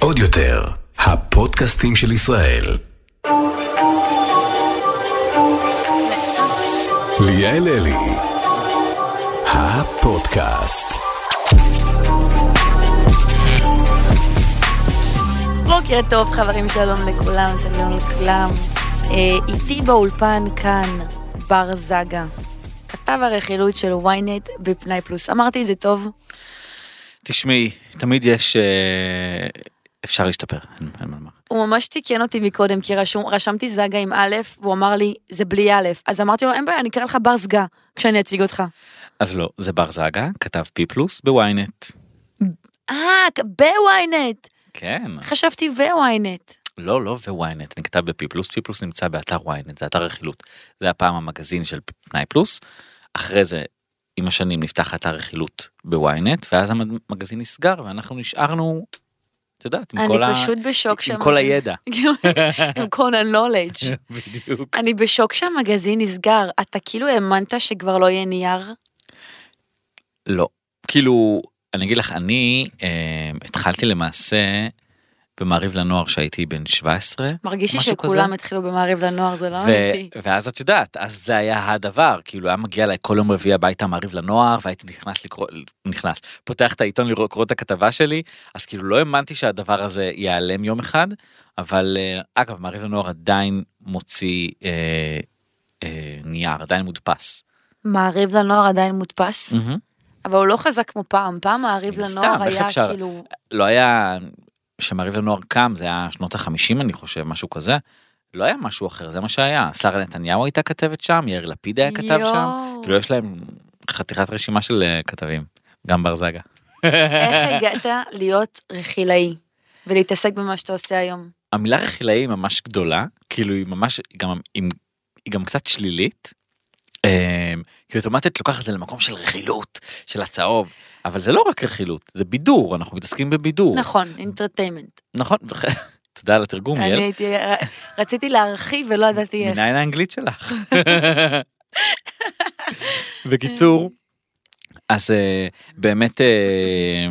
עוד יותר, הפודקאסטים של ישראל. ליאל אלי, הפודקאסט. בוקר טוב חברים, שלום לכולם, שלום לכולם. אה, איתי באולפן כאן בר זגה, כתב הרכילות של ynet בפנאי פלוס. אמרתי את זה טוב? תשמעי, תמיד יש... אה, אפשר להשתפר, אין אין מה לומר. הוא ממש תיקן אותי מקודם, כי רשום, רשמתי זגה עם א', והוא אמר לי, זה בלי א', אז אמרתי לו, אין בעיה, אני אקרא לך בר זגה, כשאני אציג אותך. אז לא, זה בר זגה, כתב פי פלוס בוויינט. אה, ב-ynet. כן. חשבתי ו-ynet. לא, לא וויינט, אני כתב בפי פלוס, פי פלוס נמצא באתר וויינט, זה אתר רכילות. זה היה פעם המגזין של פנאי פלוס, אחרי זה, עם השנים נפתח אתר רכילות בוויינט, ואז המגזין נסגר ואנחנו נשארנו, את יודעת, עם אני כל, ה... פשוט בשוק עם. כל הידע. עם כל ה-knowledge. בדיוק. אני בשוק שהמגזין נסגר. אתה כאילו האמנת שכבר לא יהיה נייר? לא. כאילו, אני אגיד לך, אני אה, התחלתי למעשה במעריב לנוער שהייתי בן 17. מרגיש לי משהו שכולם כזה. התחילו במעריב לנוער, זה לא ו- אמיתי. ואז את יודעת, אז זה היה הדבר, כאילו היה מגיע אליי כל יום רביעי הביתה מעריב לנוער, והייתי נכנס לקרוא, נכנס, פותח את העיתון לקרוא את הכתבה שלי, אז כאילו לא האמנתי שהדבר הזה ייעלם יום אחד, אבל אה, אגב, מעריב לנוער עדיין מוציא אה, אה, נייר, עדיין מודפס. מעריב לנוער עדיין מודפס, מהמם. אבל הוא לא חזק כמו פעם. פעם מעריב לנוער איך היה אפשר? כאילו... לא היה, כשמעריב לנוער קם, זה היה שנות החמישים אני חושב, משהו כזה. לא היה משהו אחר, זה מה שהיה. שרה נתניהו הייתה כתבת שם, יאיר לפיד היה כתב שם. יואו. כאילו יש להם חתיכת רשימה של אה, כתבים, גם בר זגה. איך הגעת להיות רכילאי ולהתעסק במה שאתה עושה היום? המילה רכילאי היא ממש גדולה, כאילו היא ממש, גם, היא, היא גם קצת שלילית. אה, כי אוטומטית לוקחת את זה למקום של רכילות, של הצהוב, אבל זה לא רק רכילות, זה בידור, אנחנו מתעסקים בבידור. נכון, אינטרטיימנט. נכון, תודה על התרגום, אני יעל. הייתי, רציתי להרחיב ולא ידעתי איך. מניין האנגלית שלך. בקיצור, אז אה, באמת אה,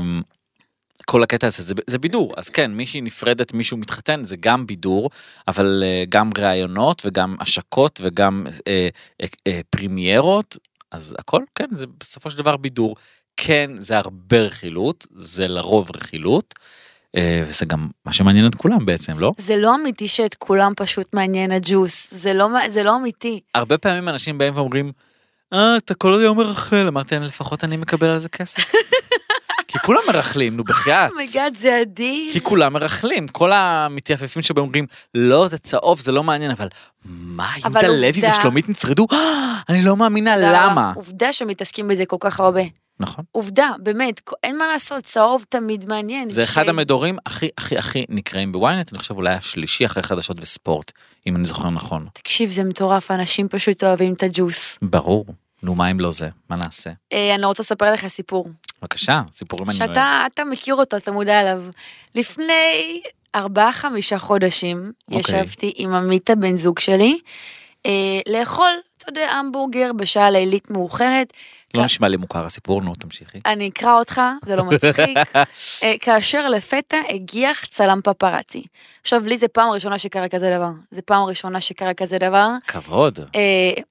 כל הקטע הזה זה, זה בידור אז כן מישהי נפרדת מישהו מתחתן זה גם בידור אבל אה, גם ראיונות וגם השקות וגם אה, אה, אה, פרימיירות אז הכל כן זה בסופו של דבר בידור כן זה הרבה רכילות זה לרוב רכילות. אה, וזה גם מה שמעניין את כולם בעצם לא זה לא אמיתי שאת כולם פשוט מעניין הג'וס, זה לא, זה לא אמיתי. הרבה פעמים אנשים באים ואומרים, אה, אתה כל היום מרכל, אמרתי להם, לפחות אני מקבל על זה כסף. כי כולם מרכלים, נו בחייאת. oh my god, זה אדיר. כי כולם מרכלים, כל המתייפפים שבהם אומרים, לא, זה צהוב, זה לא מעניין, אבל מה, יהודה לוי ושלומית נפרדו? "אה, אני לא מאמינה, למה? עובדה שמתעסקים בזה כל כך הרבה. נכון. עובדה, באמת, אין מה לעשות, צהוב תמיד מעניין. זה ש- אחד המדורים הכי הכי הכי נקראים בוויינט, אני חושב אולי השלישי אחרי חדשות וספורט, אם אני זוכר נכון. תקשיב, זה מטורף, אנשים פשוט אוהבים את הג'וס. ברור. נו, מה אם לא זה? מה נעשה? אה, אני רוצה לספר לך סיפור. בבקשה, סיפורים אני אוהב. שאתה אתה מכיר אותו, אתה מודע אליו. לפני ארבעה חמישה חודשים, אוקיי. ישבתי עם עמית הבן זוג שלי, אה, לאכול, אתה יודע, המבורגר בשעה לילית מאוחרת. לא נשמע לי מוכר הסיפור, נו, תמשיכי. אני אקרא אותך, זה לא מצחיק. אה, כאשר לפתע הגיח צלם פפרצי. עכשיו, לי זה פעם ראשונה שקרה כזה דבר. זה פעם ראשונה שקרה כזה דבר. כבוד. אה,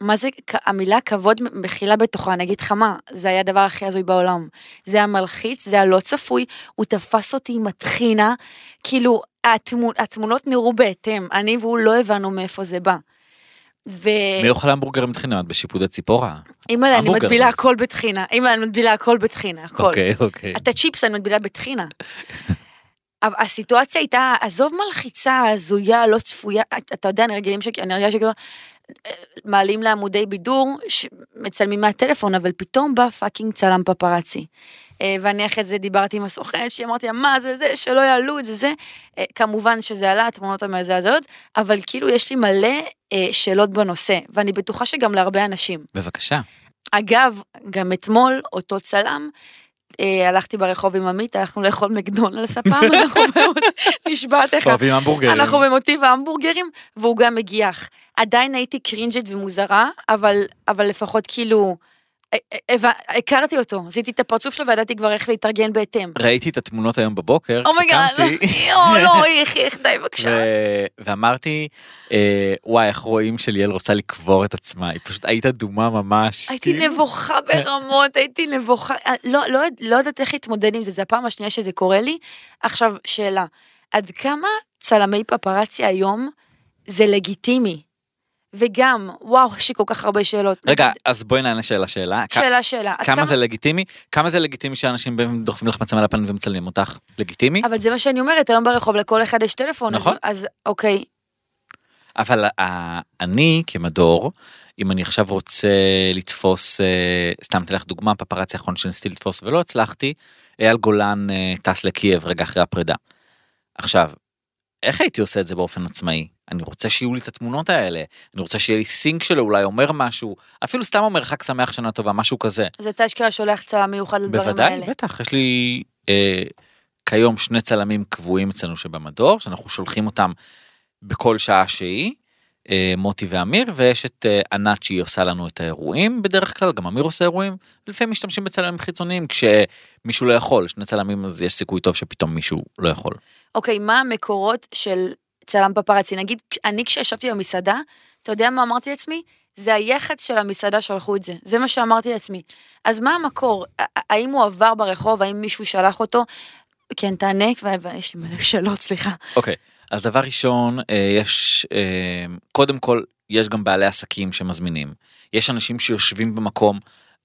מה זה, המילה כבוד מכילה בתוכה, אני אגיד לך מה, זה היה הדבר הכי הזוי בעולם. זה היה מלחיץ, זה היה לא צפוי, הוא תפס אותי עם הטחינה, כאילו, התמונ, התמונות נראו בהתאם, אני והוא לא הבנו מאיפה זה בא. ו... מי אוכל המבורגר עם טחינה? את בשיפוד הציפורה. אימא'לה, אני. מטבילה הכל בטחינה, אימא'לה, אני מטבילה הכל בטחינה, הכל. אוקיי, אוקיי. אתה צ'יפס, אני מטבילה בטחינה. הסיטואציה הייתה, עזוב מלחיצה, הזויה, לא צפויה, אתה יודע, אני רגילים ש... אני רגילה שכאילו, אה, מעלים לעמודי בידור, מצלמים מהטלפון, אבל פתאום בא פאקינג צלם פפרצי. אה, ואני אחרי זה דיברתי עם הסוכנת, שאמרתי לה, מה זה זה, שלא יעלו את זה, זה. אה, כמובן שזה עלה, התמונות המזעזעות, אבל כאילו יש לי מלא אה, שאלות בנושא, ואני בטוחה שגם להרבה אנשים. בבקשה. אגב, גם אתמול, אותו צלם, אה, הלכתי ברחוב עם עמית, הלכנו לאכול מקדונלדס הפעם, אנחנו במוט- נשבעת איך, אוהבים המבורגרים. אנחנו במוטיב ההמבורגרים, והוא גם מגיח. עדיין הייתי קרינג'ית ומוזרה, אבל, אבל לפחות כאילו, הכרתי אותו, עשיתי את הפרצוף שלו וידעתי כבר איך להתארגן בהתאם. ראיתי את התמונות היום בבוקר, oh my god, כשקמתי, יואו, לא, איך, איך, די בבקשה. ואמרתי, אה, וואי, איך רואים שליאל רוצה לקבור את עצמה, היא פשוט היית אדומה ממש. הייתי כאילו. נבוכה ברמות, הייתי נבוכה, אה, לא, לא, לא יודעת איך להתמודד עם זה, זה הפעם השנייה שזה קורה לי. עכשיו, שאלה, עד כמה צלמי פפרצי היום זה לגיטימי? וגם, וואו, יש לי כל כך הרבה שאלות. רגע, נגיד, אז בואי נענה שאלה שאלה. שאלה, שאלה. עד כמה זה לגיטימי? כמה זה לגיטימי שאנשים דוחפים לך מצלמה לפנים ומצלמים אותך? לגיטימי? אבל זה מה שאני אומרת, היום ברחוב לכל אחד יש טלפון. אז- נכון. אז אוקיי, אבל אה, אני כמדור, אם אני עכשיו רוצה לתפוס, אה, סתם אתן לך דוגמה, פפרצי האחרון שניסיתי לתפוס ולא הצלחתי, אייל גולן אה, טס לקייב רגע אחרי הפרידה. עכשיו, איך הייתי עושה את זה באופן עצמאי? אני רוצה שיהיו לי את התמונות האלה, אני רוצה שיהיה לי סינק שלו, אולי אומר משהו, אפילו סתם אומר חג שמח שנה טובה, משהו כזה. אז אתה אשכרה שולח צלם מיוחד לדברים בוודאי, האלה. בטח, יש לי אה, כיום שני צלמים קבועים אצלנו שבמדור, שאנחנו שולחים אותם בכל שעה שהיא, אה, מוטי ואמיר, ויש את אה, ענת שהיא עושה לנו את האירועים בדרך כלל, גם אמיר עושה אירועים, ולפעמים משתמשים בצלמים חיצוניים כשמישהו לא יכול, שני צלמים אז יש סיכוי טוב שפתאום מישהו לא יכול. אוקיי, מה המקורות של צלם פפרצי? נגיד, אני כשישבתי במסעדה, אתה יודע מה אמרתי לעצמי? זה היח"צ של המסעדה שלחו את זה, זה מה שאמרתי לעצמי. אז מה המקור? האם הוא עבר ברחוב? האם מישהו שלח אותו? כן, תענה, ו- ויש לי מלא שאלות, סליחה. אוקיי, אז דבר ראשון, אה, יש, אה, קודם כל, יש גם בעלי עסקים שמזמינים. יש אנשים שיושבים במקום,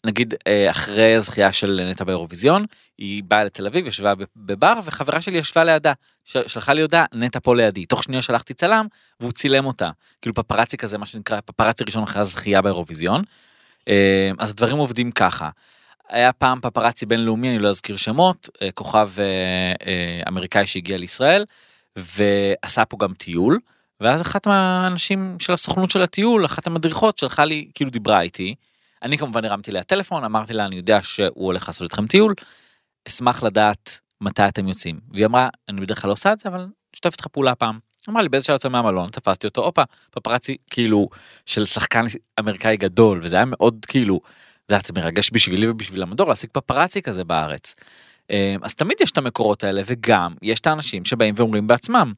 נגיד אה, אחרי הזכייה של נטע באירוויזיון, היא באה לתל אביב, ישבה בבר, וחברה שלי ישבה לידה. שלחה לי הודעה, נטע פה לידי. תוך שנייה שלחתי צלם, והוא צילם אותה. כאילו פפרצי כזה, מה שנקרא, פפרצי ראשון אחרי הזכייה באירוויזיון. אה, אז הדברים עובדים ככה. היה פעם פפרצי בינלאומי, אני לא אזכיר שמות, אה, כוכב אמריקאי שהגיע לישראל, ועשה פה גם טיול, ואז אחת מהאנשים של הסוכנות של הטיול, אחת המדריכות שלחה לי, כאילו דיברה איתי, אני כמובן הרמתי לה טלפון, אמרתי לה, אני יודע שהוא הולך לעשות איתכם טיול, אשמח לדעת מתי אתם יוצאים. והיא אמרה, אני בדרך כלל לא עושה את זה, אבל אשתף איתך פעולה פעם. אמרה לי, באיזה שעה יוצא מהמלון, תפסתי אותו, הופה, פפרצי כאילו של שחקן אמריקאי גדול, וזה היה מאוד כאילו, זה היה מרגש בשבילי ובשביל המדור להשיג פפרצי כזה בארץ. אה, אז תמיד יש את המקורות האלה, וגם יש את האנשים שבאים ואומרים בעצמם,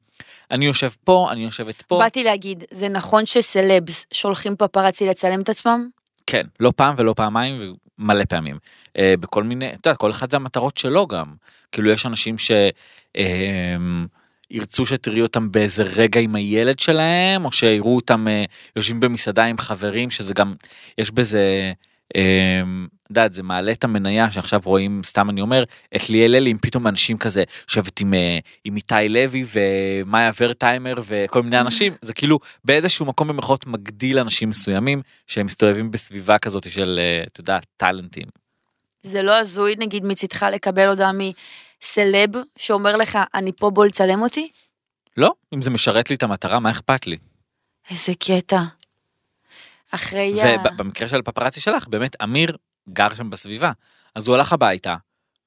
אני יושב פה, אני יושבת פה. באתי להגיד, זה נכון שסלבס שולחים פפרצי לצלם את עצמם? כן, לא פעם ולא פעמיים ומלא פעמים. אה, בכל מיני, אתה יודע, כל אחד זה המטרות שלו גם. כאילו יש אנשים ש... אה, ירצו שתראי אותם באיזה רגע עם הילד שלהם, או שיראו אותם אה, יושבים במסעדה עם חברים, שזה גם, יש בזה, אה, יודעת, זה מעלה את המניה שעכשיו רואים, סתם אני אומר, את ליאל אלי עם פתאום אנשים כזה, יושבת עם, אה, עם איתי לוי ומאיה ורטהיימר וכל מיני אנשים, זה כאילו באיזשהו מקום במרכאות מגדיל אנשים מסוימים שהם מסתובבים בסביבה כזאת של, אה, אתה יודע, טאלנטים. זה לא הזוי, נגיד, מצידך לקבל הודעה מסלב שאומר לך, אני פה, בוא לצלם אותי? לא, אם זה משרת לי את המטרה, מה אכפת לי? איזה קטע. אחרי ה... ובמקרה של פפרצי שלך, באמת, אמיר גר שם בסביבה. אז הוא הלך הביתה,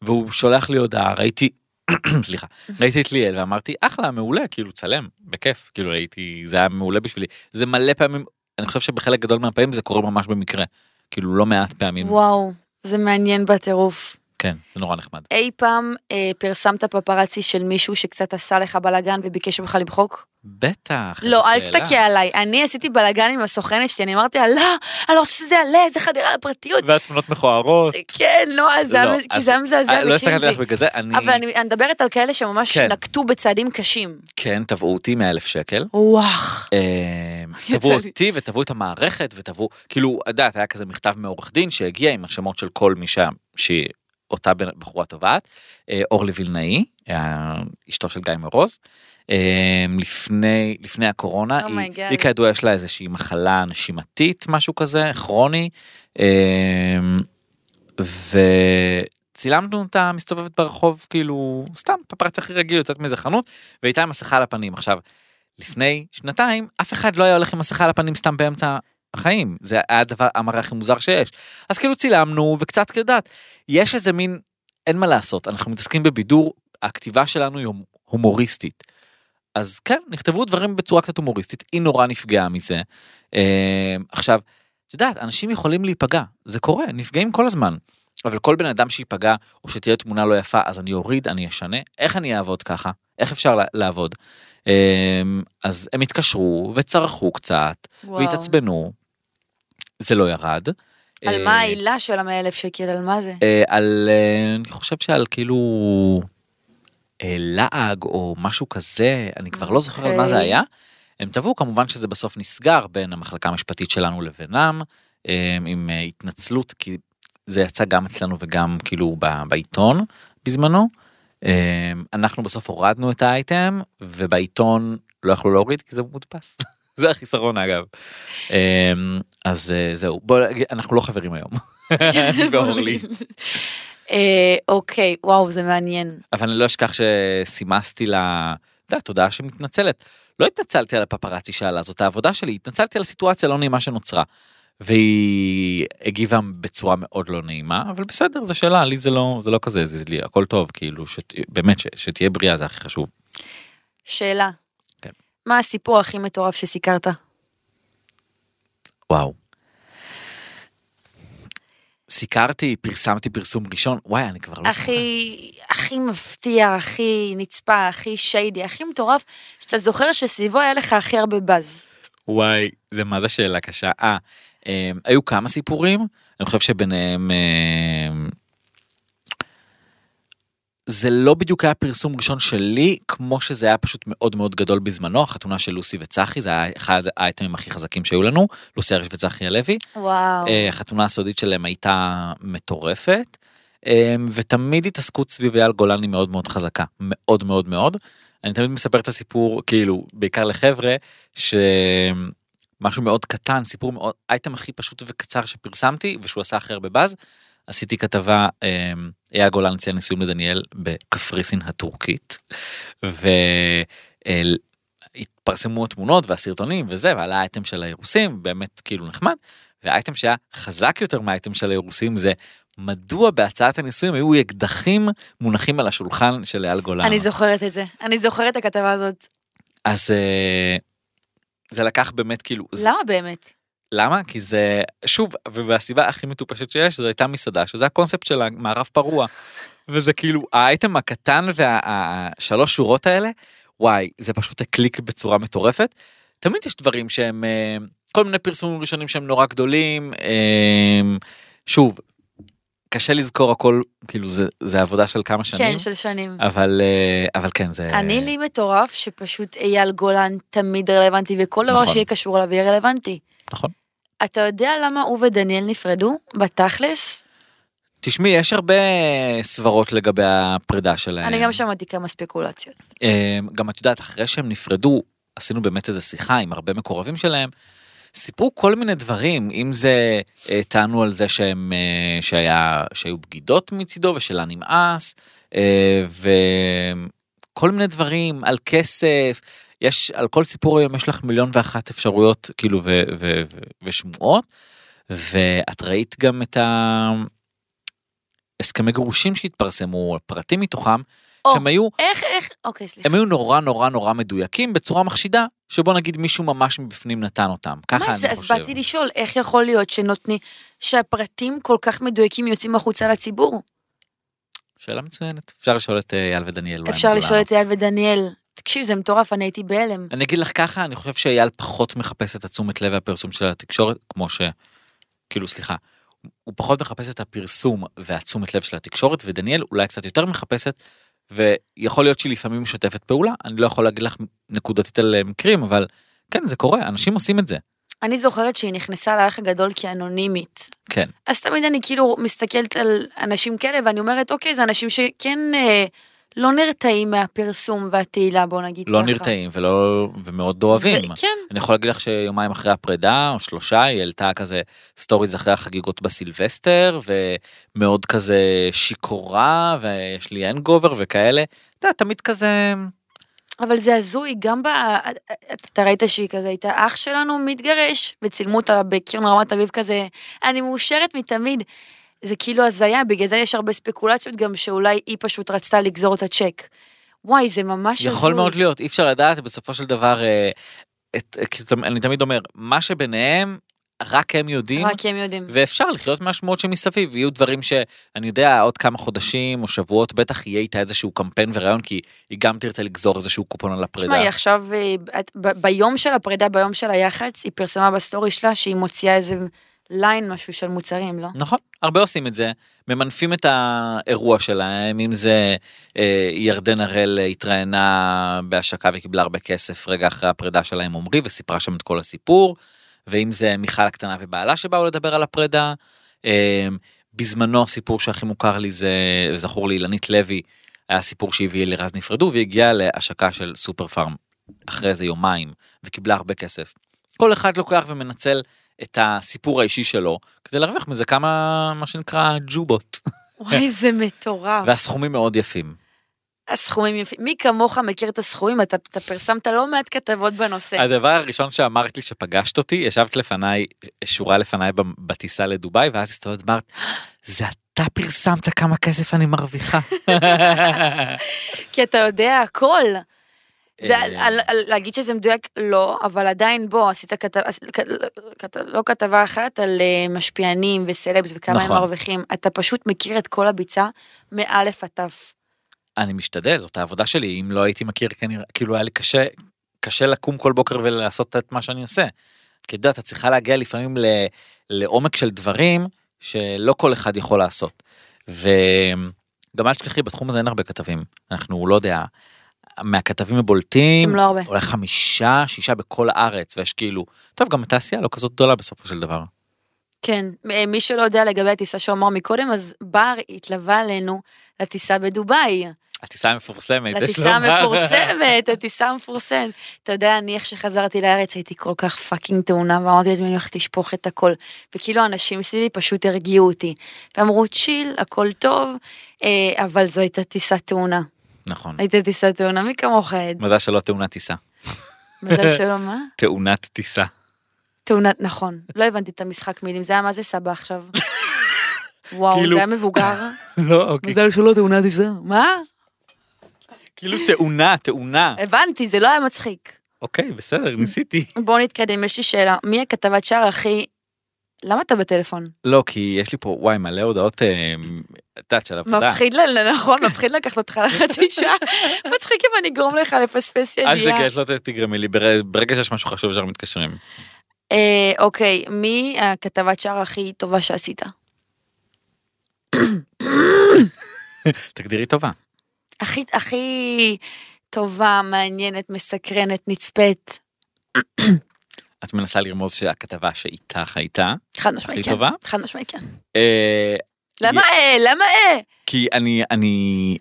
והוא שולח לי הודעה, ראיתי, סליחה, ראיתי את ליאל ואמרתי, אחלה, מעולה, כאילו, צלם, בכיף, כאילו, הייתי, זה היה מעולה בשבילי. זה מלא פעמים, אני חושב שבחלק גדול מהפעמים זה קורה ממש במקרה. כאילו, לא מעט פעמים, וואו, זה מעניין בטירוף. כן, זה נורא נחמד. אי פעם אה, פרסמת פפרצי של מישהו שקצת עשה לך בלאגן וביקש ממך למחוק? בטח. לא, אל. תסתכל עליי. אני עשיתי בלאגן עם הסוכנת שלי, אני אמרתי לה, לא, אני לא רוצה שזה יעלה, איזה חדירה לפרטיות. והתמונות מכוערות. כן, לא, אז זה היה לא, מז- כי אז- זה היה מזעזע אה, לא הסתכלתי. לך בגלל זה, אני, אבל אני אני מדברת על כאלה שממש כן. נקטו בצעדים קשים. כן, תבעו אותי 100 אלף שקל. וואו. אה, תבעו. אותי ותבעו את המערכת ותבעו, כאילו, את יודעת, היה כזה מכתב מעורך דין שהגיע עם השמות של כל מי שה- שהיא אותה בחורה תובעת, אה, אורלי וילנאי, אה, אשתו של גיא מרוז. אה, לפני לפני הקורונה, Oh היא-. היא כידוע יש לה איזושהי מחלה נשימתית, משהו כזה, כרוני. וצילמנו אותה מסתובבת ברחוב, כאילו, סתם פפרץ הכי רגיל, יוצאת מאיזה חנות, והייתה עם מסכה על הפנים. עכשיו, לפני שנתיים אף אחד לא היה הולך עם מסכה על הפנים סתם באמצע החיים זה היה הדבר המראה הכי מוזר שיש אז כאילו צילמנו וקצת כדעת יש איזה מין אין מה לעשות אנחנו מתעסקים בבידור הכתיבה שלנו היא הומוריסטית. אז כן נכתבו דברים בצורה קצת הומוריסטית היא נורא נפגעה מזה. אה, עכשיו את יודעת, אנשים יכולים להיפגע, זה קורה, נפגעים כל הזמן. אבל כל בן אדם שייפגע, או שתהיה תמונה לא יפה, אז אני אוריד, אני אשנה. איך אני אעבוד ככה? איך אפשר לעבוד? אמ, אז הם התקשרו וצרחו קצת, וואו. והתעצבנו. זה לא ירד. על אה, מה העילה של המאה אלף שקל, על מה זה? אה, על, אה, אני חושב שעל כאילו לעג או משהו כזה, אני כבר לא זוכר על מה זה אוקיי. היה. הם תבעו, כמובן שזה בסוף נסגר בין המחלקה המשפטית שלנו לבינם, עם התנצלות, כי זה יצא גם אצלנו וגם כאילו בעיתון בזמנו. אנחנו בסוף הורדנו את האייטם, ובעיתון לא יכלו להוריד כי זה מודפס. זה החיסרון אגב. אז אה, זהו, בוא, אנחנו לא חברים היום. ואורלי. אה, אוקיי, וואו, זה מעניין. אבל אני לא אשכח שסימסתי לה, אתה יודע, תודה שמתנצלת. לא התנצלתי על הפפרצי שעלה, זאת העבודה שלי, התנצלתי על הסיטואציה הלא נעימה שנוצרה. והיא הגיבה בצורה מאוד לא נעימה, אבל בסדר, זה שלה, לי זה לא, זה לא כזה, זה לי, הכל טוב, כאילו, שת, באמת, ש, שתהיה בריאה זה הכי חשוב. שאלה. כן. מה הסיפור הכי מטורף שסיקרת? וואו. סיקרתי, פרסמתי פרסום ראשון, וואי, אני כבר לא זוכר. הכי, הכי מפתיע, הכי נצפה, הכי שיידי, הכי מטורף, שאתה זוכר שסביבו היה לך הכי הרבה באז. וואי, זה מה זה שאלה קשה. אה, אה, היו כמה סיפורים, אני חושב שביניהם... זה לא בדיוק היה פרסום ראשון שלי, כמו שזה היה פשוט מאוד מאוד גדול בזמנו, החתונה של לוסי וצחי, זה היה אחד האייטמים הכי חזקים שהיו לנו, לוסי ארש וצחי הלוי. וואו. אה, החתונה הסודית שלהם הייתה מטורפת, אה, ותמיד התעסקות סביב אייל גולני מאוד מאוד חזקה, מאוד מאוד מאוד. אני תמיד מספר את הסיפור, כאילו, בעיקר לחבר'ה, שמשהו מאוד קטן, סיפור מאוד, אייטם הכי פשוט וקצר שפרסמתי, ושהוא עשה הכי הרבה באז, עשיתי כתבה, אה, אייל גולן ציין נישואים לדניאל בקפריסין הטורקית, והתפרסמו התמונות והסרטונים וזה, ועלה האייטם של האירוסים, באמת כאילו נחמד. והאייטם שהיה חזק יותר מהאייטם של האירוסים זה מדוע בהצעת הנישואים היו אקדחים מונחים על השולחן של אייל גולן. אני זוכרת את זה. אני זוכרת את הכתבה הזאת. אז אה, זה לקח באמת כאילו, זה- למה באמת? למה? כי זה, שוב, והסיבה הכי מטופשת שיש, זו הייתה מסעדה, שזה הקונספט של המערב פרוע. וזה כאילו, האייטם הקטן והשלוש שורות האלה, וואי, זה פשוט הקליק בצורה מטורפת. תמיד יש דברים שהם, אה, כל מיני פרסומים ראשונים שהם נורא גדולים, אה, שוב, קשה לזכור הכל, כאילו זה, זה עבודה של כמה שנים, כן, של שנים. אבל, אה, אבל כן, זה... אני לי מטורף שפשוט אייל גולן תמיד רלוונטי, וכל דבר נכון. שיהיה קשור אליו יהיה רלוונטי. נכון. אתה יודע למה הוא ודניאל נפרדו? בתכלס? תשמעי, יש הרבה סברות לגבי הפרידה שלהם. אני גם שמעתי כמה ספקולציות. אה, גם את יודעת, אחרי שהם נפרדו, עשינו באמת איזה שיחה עם הרבה מקורבים שלהם, סיפרו כל מיני דברים, אם זה אה, טענו על זה שהם, אה, שהיה, שהיו בגידות מצידו ושלה נמאס, וכל מיני דברים על כסף, יש, על כל סיפור היום יש לך מיליון ואחת אפשרויות, כאילו, ו, ו, ו, ושמועות, ואת ראית גם את ההסכמי גירושים שהתפרסמו, פרטים מתוכם, או, שהם היו איך, איך, אוקיי, סליחה. הם היו נורא נורא נורא מדויקים בצורה מחשידה, שבוא נגיד מישהו ממש מבפנים נתן אותם. ככה מה אני זה? אז חושב. באתי לשאול, איך יכול להיות שנותנים, שהפרטים כל כך מדויקים יוצאים החוצה לציבור? שאלה מצוינת. אפשר לשאול את אה, אייל ודניאל. אפשר לשאול את אייל ודניאל. תקשיב, זה מטורף, אני הייתי בהלם. אני אגיד לך ככה, אני חושב שאייל פחות מחפש את התשומת לב והפרסום של התקשורת, כמו ש... כאילו, סליחה. הוא פחות מחפש את הפרסום והתשומת לב של התקשורת, ודניאל אולי קצת יותר מחפשת, ויכול להיות שהיא לפעמים משתפת פעולה, אני לא יכול להגיד לך נקודתית על אה, מקרים, אבל כן, זה קורה, אנשים עושים את זה. אני זוכרת שהיא נכנסה לאח הגדול כאנונימית. כן. אז תמיד אני כאילו מסתכלת על אנשים כאלה ואני אומרת, אוקיי, זה אנשים שכן אה, לא נרתעים מהפרסום והתהילה, בוא נגיד לא ככה. נרתעים ולא, ומאוד אוהבים. ו- כן, אני יכול להגיד לך שיומיים אחרי הפרידה או שלושה היא העלתה כזה stories אחרי החגיגות בסילבסטר ומאוד כזה שיכורה ויש לי hangover וכאלה. אתה יודע, תמיד כזה אבל זה הזוי, גם ב... אתה ראית שהיא כזה הייתה אח שלנו מתגרש, וצילמו אותה בקרן רמת אביב כזה, אני מאושרת מתמיד. זה כאילו הזיה, בגלל זה יש הרבה ספקולציות גם שאולי היא פשוט רצתה לגזור את הצ'ק. וואי, זה ממש הזוי. יכול מאוד להיות אי אפשר לדעת בסופו של דבר אה, את, כאילו, אני תמיד אומר מה שביניהם רק הם יודעים. רק הם יודעים. ואפשר לחיות מהשמועות שמסביב, יהיו דברים שאני יודע, עוד כמה חודשים או שבועות בטח יהיה איתה איזשהו קמפיין וראיון, כי היא גם תרצה לגזור איזשהו קופון על הפרידה. תשמע, היא עכשיו, אה, את- ביום של הפרידה, ביום של היח"צ, היא פרסמה בסטורי שלה שהיא מוציאה איזה ליין משהו של מוצרים, לא? נכון, הרבה עושים את זה, ממנפים את האירוע שלהם, אם זה אה, ירדן הראל התראיינה בהשקה וקיבלה הרבה כסף רגע אחרי הפרידה שלה עם עמרי וסיפרה שם את כל הסיפור, ואם זה מיכל הקטנה ובעלה שבאו לדבר על הפרידה, אה, בזמנו הסיפור שהכי מוכר לי זה, זכור לי, אילנית לוי, היה סיפור שהיא ואלירז נפרדו והיא הגיעה להשקה של סופר פארם אחרי איזה יומיים וקיבלה הרבה כסף. כל אחד לוקח ומנצל את הסיפור האישי שלו כדי להרוויח מזה כמה מה שנקרא ג'ובות וואי, זה מטורף. והסכומים מאוד יפים. הסכומים יפים. מי כמוך מכיר את הסכומים? אתה אתה פרסמת לא מעט כתבות בנושא. הדבר הראשון שאמרת לי שפגשת אותי ישבת לפניי שורה לפניי בטיסה לדובאי ואז הסתובבת ואמרת זה אתה פרסמת כמה כסף אני מרוויחה. כי אתה יודע הכל. זה על, אה. על, על, להגיד שזה מדויק, לא, אבל עדיין בוא, עשית כתבה, כת, לא כתבה אחת על אה, משפיענים וסלבס וכמה הם נכון. מרוויחים. אתה פשוט מכיר את כל הביצה מאלף עד תף. אני משתדל זאת העבודה שלי אם לא הייתי מכיר כנראה כאילו היה לי קשה קשה לקום כל בוקר ולעשות את מה שאני עושה. כי אתה יודע, אתה צריכה להגיע לפעמים ל, לעומק של דברים שלא כל אחד יכול לעשות. וגם אל תשכחי בתחום הזה אין הרבה כתבים אנחנו לא יודע מהכתבים הבולטים לא הרבה. אולי חמישה שישה בכל הארץ ויש כאילו טוב גם התעשייה לא כזאת גדולה בסופו של דבר. כן, מי שלא יודע לגבי הטיסה שהוא אמר מקודם, אז בר התלווה עלינו לטיסה בדובאי. הטיסה המפורסמת לטיסה. המפורסמת, הטיסה המפורסמת. אתה יודע, אני איך שחזרתי לארץ הייתי כל כך פאקינג טעונה, ואמרתי לעצמי, אני הולכת לשפוך את הכל. וכאילו אנשים מסביבי פשוט הרגיעו אותי. ואמרו, צ'יל, הכל טוב, אה, אבל זו הייתה טיסה טעונה. נכון הייתה טיסה טעונה, מי כמוך עד? מזל שלא תאונת טיסה מזל שלא, מה? תאונת טיסה. תאונת, נכון. לא הבנתי את המשחק מילים, זה היה מה זה סבא עכשיו. וואו, כאילו- זה היה מבוגר. לא אוקיי מזל שלא תאונת טיסה. מה? כאילו תאונה תאונה הבנתי, זה לא היה מצחיק. אוקיי בסדר ניסיתי. בואו נתקדם, יש לי שאלה. מי הכתבת שער הכי... למה אתה בטלפון? לא כי יש לי פה וואי מלא הודעות אה, את יודעת של עבודה. מפחיד, נכון, מפחיד לקחת אותך לחצי שעה. מצחיק אם אני אגרום לך לפספס אל ידיעה. תגש לא ת- תגרמי לי בר- ברגע שיש משהו חשוב שאנחנו מתקשרים. אה, אוקיי, מי הכתבת שער הכי טובה שעשית? תגדירי טובה. הכי, הכי טובה, מעניינת, מסקרנת, נצפית. את מנסה לרמוז שהכתבה שאיתך הייתה חד משמעית, כן. טובה? חד משמעית, כן. אה, למה אה? למה אה? כי אני אני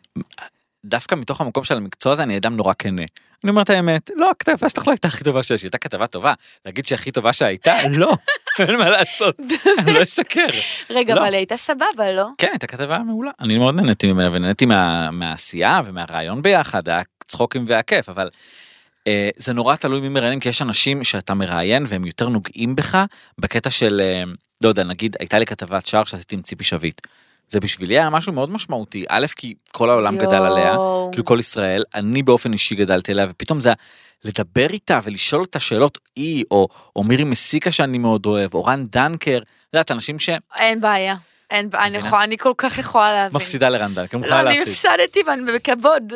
דווקא מתוך המקום של המקצוע הזה אני אדם נורא כנה. אני אומר את האמת לא הכתבה שלך לא הייתה הכי טובה שיש הייתה כתבה טובה להגיד שהכי טובה שהייתה לא אין מה לעשות אני לא אשקר. רגע, לא. אבל הייתה סבבה, לא? כן הייתה כתבה מעולה אני מאוד נהניתי ממנה ונהניתי מה- מהעשייה ומהרעיון ביחד היה צחוקים והיה כיף אבל. אה, זה נורא תלוי מי מראיינים כי יש אנשים שאתה מראיין והם יותר נוגעים בך בקטע של אה, לא יודע נגיד הייתה לי כתבת שער שעשיתי עם ציפי שביט. זה בשבילי היה משהו מאוד משמעותי א' כי כל העולם גדל עליה. כאילו כל ישראל אני באופן אישי גדלתי עליה ופתאום זה לדבר איתה ולשאול אותה שאלות היא או או מירי מסיקה שאני מאוד אוהב או רן דנקר. את יודעת אנשים אין בעיה. אין אני? יכולה- אני כל כך יכולה להבין. שמפסידה לרן דנקר. לא, מוכנה אני להפסיד. הפסדתי ואני בכבוד,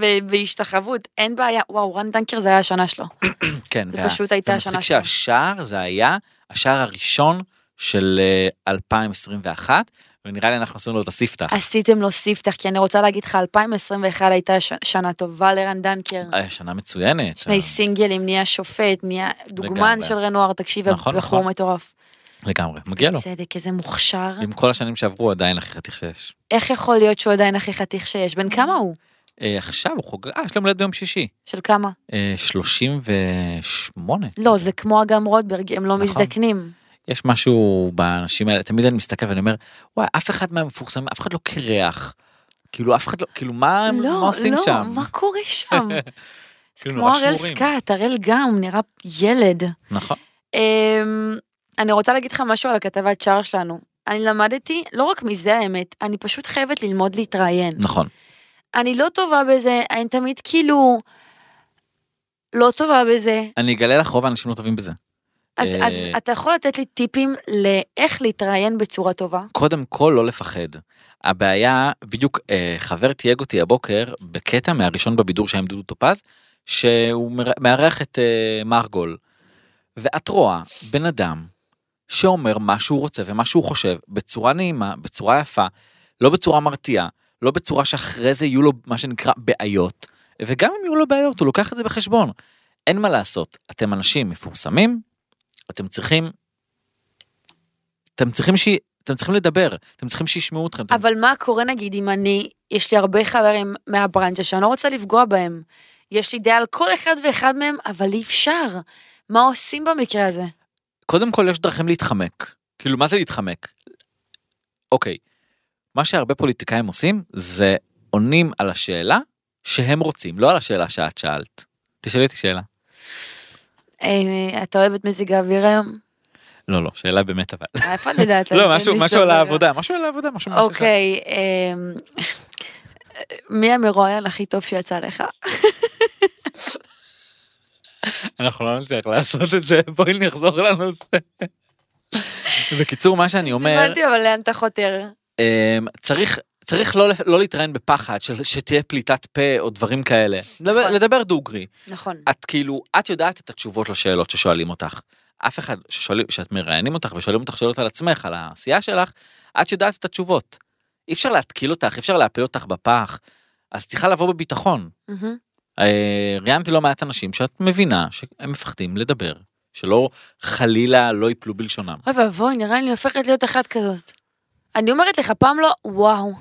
ב- בהשתחוות, אין בעיה. וואו, רן דנקר זה היה השנה שלו. כן, זה וה- פשוט הייתה ומצחיק השנה שלו. שהשער זה היה השער הראשון של אה, 2021 ונראה לי אנחנו עשינו לו את הספתח. עשיתם לו ספתח, כי אני רוצה להגיד לך, 2021 הייתה ש- שנה טובה לרן דנקר. אה, שנה מצוינת. שני סינגלים, נהיה שופט, נהיה דוגמן לגמרי. של רנואר, תקשיב, נכון, בחור נכון. מטורף. לגמרי, מגיע לו. צדק, איזה מוכשר. עם כל השנים שעברו עדיין הכי חתיך שיש. איך יכול להיות שהוא עדיין הכי חתיך שיש? בן כמה הוא? אה, עכשיו הוא חוגג, אה, יש לו הולדת ביום שישי. של כמה? אה, 38. לא, זה כמו אגם רוטברג, הם לא נכון. מזדקנים. יש משהו באנשים האלה, תמיד אני מסתכל ואני אומר, וואי, אף אחד מהמפורסמים, אף אחד לא קרח. כאילו, אף אחד לא, כאילו, מה הם- מה לא, עושים לא, שם? מה קורה שם? זה כאילו, כמו הראל. סקאט, הראל גם, נראה ילד. נכון. אני רוצה להגיד לך משהו על הכתבת שער שלנו. אני למדתי, לא רק מזה האמת, אני פשוט חייבת ללמוד להתראיין. נכון. אני לא טובה בזה, אני תמיד כאילו... לא טובה בזה. אני אגלה לך רוב האנשים לא טובים בזה. אז, אה, אז אתה יכול לתת לי טיפים לאיך להתראיין בצורה טובה? קודם כל לא לפחד. הבעיה, בדיוק אה, חבר תייג אותי הבוקר בקטע מהראשון בבידור שהיה עם דודו טופז, שהוא מארח את אה, מרגול. ואת רואה בן אדם שאומר מה שהוא רוצה ומה שהוא חושב בצורה נעימה, בצורה יפה, לא בצורה מרתיעה, לא בצורה שאחרי זה יהיו לו מה שנקרא בעיות, וגם אם יהיו לו בעיות הוא לוקח את זה בחשבון. אין מה לעשות, אתם אנשים מפורסמים, אתם צריכים, אתם צריכים ש... אתם צריכים לדבר, אתם צריכים שישמעו אתכם. אתם- אבל מה קורה נגיד אם אני, יש לי הרבה חברים מהברנצ'ה שאני לא רוצה לפגוע בהם. יש לי דעה על כל אחד ואחד מהם, אבל אי אפשר. מה עושים במקרה הזה? קודם כל יש דרכים להתחמק. כאילו מה זה להתחמק? אוקיי, מה שהרבה פוליטיקאים עושים זה עונים על השאלה שהם רוצים, לא על השאלה שאת שאלת. תשאלי אותי שאלה. אה, אתה אוהב את מזג האוויר היום? לא לא, שאלה באמת אבל. אה, איפה אני יודעת? לא, משהו על. העבודה, משהו על העבודה, משהו. אוקיי, אמ, מי המרואיין הכי טוב שיצא לך? אנחנו לא נצליח לעשות את זה, בואי נחזור לנושא. בקיצור, מה שאני אומר, הבנתי, אבל לאן אתה חותר? אמ, צריך צריך לא, לא להתראיין בפחד של, שתהיה פליטת פה או דברים כאלה. לדבר, נכון. לדבר דוגרי. נכון. את כאילו, את יודעת את התשובות לשאלות ששואלים אותך. אף אחד ששואלים, שאת מראיינים אותך ושואלים אותך שאלות על עצמך, על העשייה שלך, את יודעת את התשובות. אי אפשר להתקיל אותך, אי אפשר להפיל אותך בפח, אז צריכה לבוא בביטחון. מהמם. אה, ראיינתי לא מעט אנשים שאת מבינה שהם מפחדים לדבר, שלא חלילה לא ייפלו בלשונם. אוי ואבוי, נראה לי הופכת להיות אחת כזאת. אני אומרת לך, פעם לא, וואו.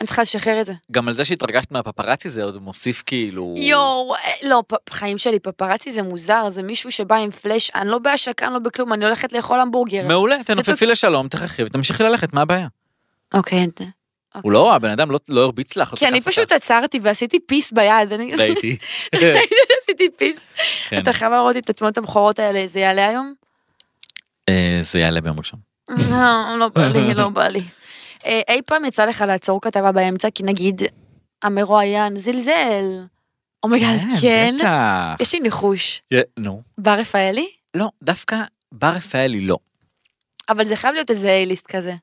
אני צריכה לשחרר את זה. גם על זה שהתרגשת מהפפרצי זה עוד מוסיף כאילו... יואו, אה, לא, פ- חיים שלי, פפרצי זה מוזר, זה מישהו שבא עם פלאש, אני לא בהשקה, אני לא בכלום, אני הולכת לאכול המבורגר. מעולה, תנופפי לשלום, תחכי ותמשיכי ללכת, מה הבעיה? אוקיי, הוא לא, הבן אדם לא- לא הרביץ לך. לא כי אני תקף פשוט. עצרתי ועשיתי פיס ביד. אני- ראיתי. ראיתי שעשיתי פיס. כן. אתה חייב להראות לי את התמונות הבכורות האלה, זה יעלה היום? אה, זה יעלה ביום ראשון. לא, לא בא לי, לא בא לי. אה, אי פעם יצא לך לעצור כתבה באמצע, כי נגיד, המרואיין זלזל. oh my god, כן? בטח. יש לי ניחוש. נו. בר רפאלי? לא, דווקא בר רפאלי לא. אבל זה חייב להיות איזה A-list כזה.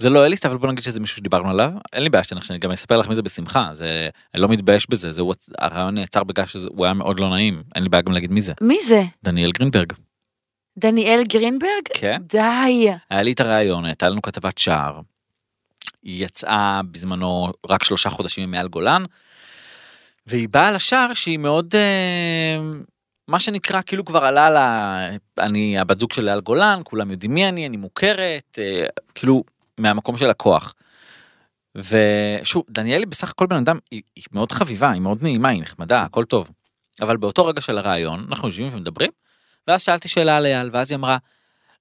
זה לא A-list אבל בוא נגיד שזה מישהו שדיברנו עליו אין לי בעיה שאני גם אספר לך מי זה בשמחה זה אני לא מתבייש בזה זה הרעיון נעצר בגלל שהוא היה מאוד לא נעים אין לי בעיה גם להגיד מי זה מי זה? דניאל גרינברג דניאל גרינברג? כן די. היה לי את הרעיון הייתה לנו כתבת שער. היא יצאה בזמנו רק שלושה חודשים מעל גולן. והיא באה לשער שהיא מאוד אה, מה שנקרא כאילו כבר עלה לה אני הבת זוג של אייל גולן כולם יודעים מי אני אני מוכרת אה, כאילו מהמקום של הכוח. ושוב דניאלי בסך הכל בן אדם היא, היא מאוד חביבה היא מאוד נעימה היא נחמדה הכל טוב. אבל באותו רגע של הרעיון אנחנו יושבים ומדברים ואז שאלתי שאלה על אייל ואז היא אמרה